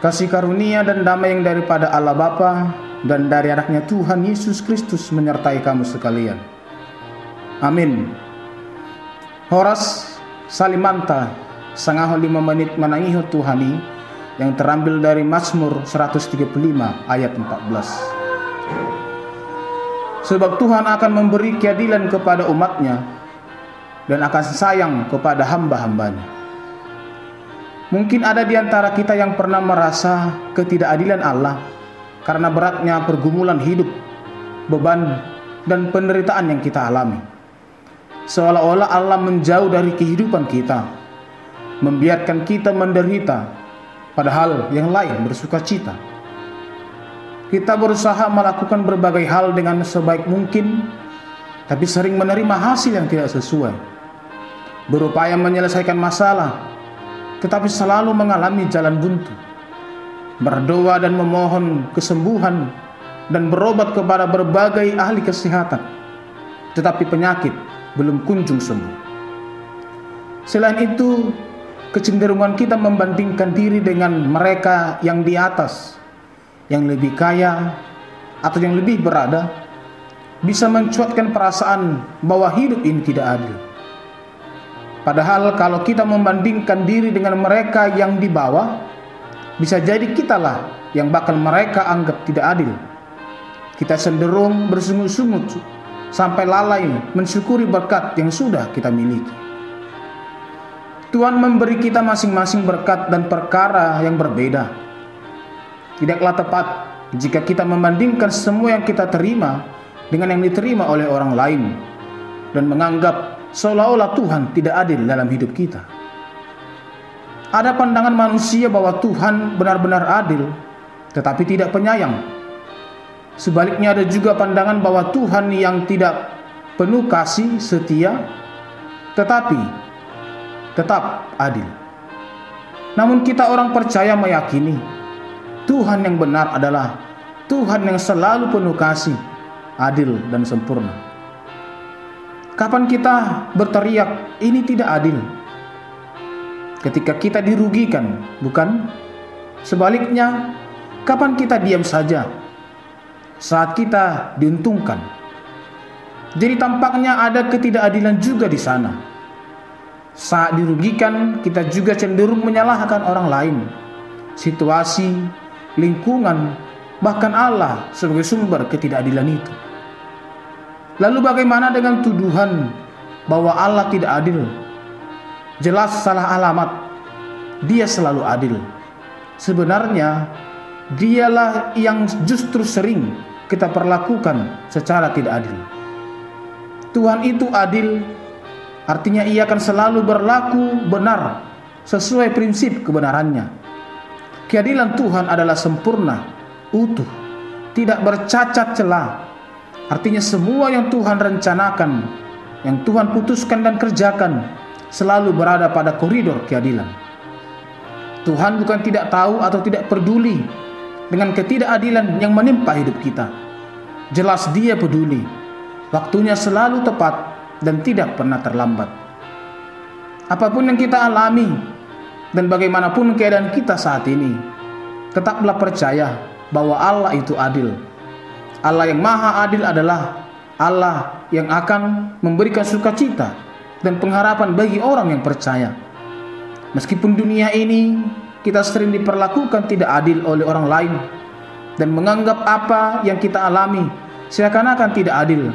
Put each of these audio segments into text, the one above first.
Kasih karunia dan damai yang daripada Allah Bapa dan dari anaknya Tuhan Yesus Kristus menyertai kamu sekalian. Amin. Horas Salimanta sangaho lima menit menangiho Tuhani yang terambil dari Mazmur 135 ayat 14. Sebab Tuhan akan memberi keadilan kepada umatnya dan akan sayang kepada hamba-hambanya. Mungkin ada di antara kita yang pernah merasa ketidakadilan Allah karena beratnya pergumulan hidup, beban, dan penderitaan yang kita alami. Seolah-olah Allah menjauh dari kehidupan kita, membiarkan kita menderita, padahal yang lain bersuka cita. Kita berusaha melakukan berbagai hal dengan sebaik mungkin, tapi sering menerima hasil yang tidak sesuai. Berupaya menyelesaikan masalah, tetapi selalu mengalami jalan buntu. Berdoa dan memohon kesembuhan dan berobat kepada berbagai ahli kesehatan, tetapi penyakit belum kunjung sembuh. Selain itu, kecenderungan kita membandingkan diri dengan mereka yang di atas, yang lebih kaya, atau yang lebih berada, bisa mencuatkan perasaan bahwa hidup ini tidak adil. Padahal kalau kita membandingkan diri dengan mereka yang di bawah, bisa jadi kitalah yang bakal mereka anggap tidak adil. Kita cenderung bersungut-sungut sampai lalai mensyukuri berkat yang sudah kita miliki. Tuhan memberi kita masing-masing berkat dan perkara yang berbeda. Tidaklah tepat jika kita membandingkan semua yang kita terima dengan yang diterima oleh orang lain dan menganggap seolah-olah Tuhan tidak adil dalam hidup kita. Ada pandangan manusia bahwa Tuhan benar-benar adil, tetapi tidak penyayang. Sebaliknya ada juga pandangan bahwa Tuhan yang tidak penuh kasih setia, tetapi tetap adil. Namun kita orang percaya meyakini Tuhan yang benar adalah Tuhan yang selalu penuh kasih, adil dan sempurna. Kapan kita berteriak ini tidak adil? Ketika kita dirugikan, bukan? Sebaliknya, kapan kita diam saja saat kita diuntungkan? Jadi tampaknya ada ketidakadilan juga di sana. Saat dirugikan, kita juga cenderung menyalahkan orang lain, situasi, lingkungan, bahkan Allah sebagai sumber ketidakadilan itu. Lalu bagaimana dengan tuduhan bahwa Allah tidak adil? Jelas salah alamat. Dia selalu adil. Sebenarnya dialah yang justru sering kita perlakukan secara tidak adil. Tuhan itu adil, artinya ia akan selalu berlaku benar sesuai prinsip kebenarannya. Keadilan Tuhan adalah sempurna, utuh, tidak bercacat celah, Artinya semua yang Tuhan rencanakan, yang Tuhan putuskan dan kerjakan selalu berada pada koridor keadilan. Tuhan bukan tidak tahu atau tidak peduli dengan ketidakadilan yang menimpa hidup kita. Jelas dia peduli. Waktunya selalu tepat dan tidak pernah terlambat. Apa pun yang kita alami dan bagaimanapun keadaan kita saat ini, tetaplah percaya bahwa Allah itu adil Allah yang maha adil adalah Allah yang akan memberikan sukacita dan pengharapan bagi orang yang percaya. Meskipun dunia ini kita sering diperlakukan tidak adil oleh orang lain dan menganggap apa yang kita alami seakan-akan tidak adil.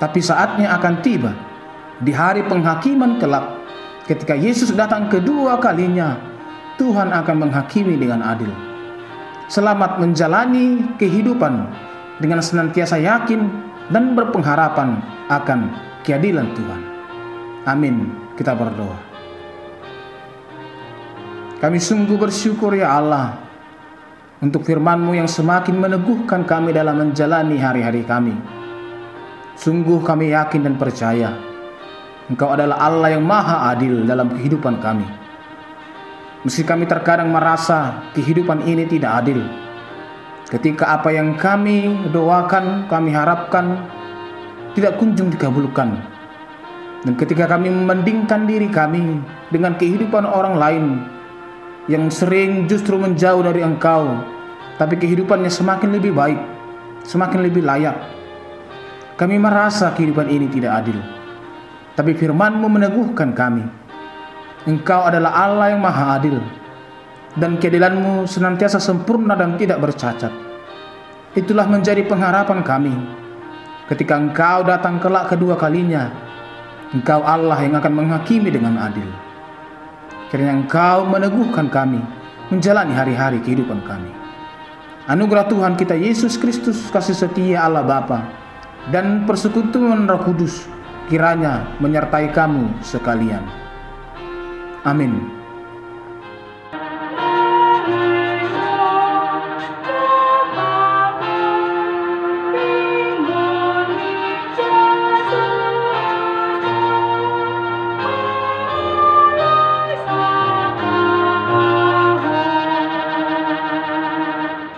Tapi saatnya akan tiba di hari penghakiman kelak ketika Yesus datang kedua kalinya Tuhan akan menghakimi dengan adil. Selamat menjalani kehidupan dengan senantiasa yakin dan berpengharapan akan keadilan Tuhan. Amin. Kita berdoa. Kami sungguh bersyukur ya Allah untuk firman-Mu yang semakin meneguhkan kami dalam menjalani hari-hari kami. Sungguh kami yakin dan percaya Engkau adalah Allah yang maha adil dalam kehidupan kami. Meski kami terkadang merasa kehidupan ini tidak adil, Ketika apa yang kami doakan, kami harapkan tidak kunjung dikabulkan. Dan ketika kami membandingkan diri kami dengan kehidupan orang lain, yang sering justru menjauh dari Engkau, tapi kehidupannya semakin lebih baik, semakin lebih layak. Kami merasa kehidupan ini tidak adil, tapi firman-Mu meneguhkan kami. Engkau adalah Allah yang maha adil, dan keadilan-Mu senantiasa sempurna dan tidak bercacat. Itulah menjadi pengharapan kami. Ketika Engkau datang kelak kedua kalinya, Engkau Allah yang akan menghakimi dengan adil. Kiranya Engkau meneguhkan kami menjalani hari-hari kehidupan kami. Anugerah Tuhan kita Yesus Kristus kasih setia Allah Bapa dan persekutuan Roh Kudus kiranya menyertai kamu sekalian. Amin.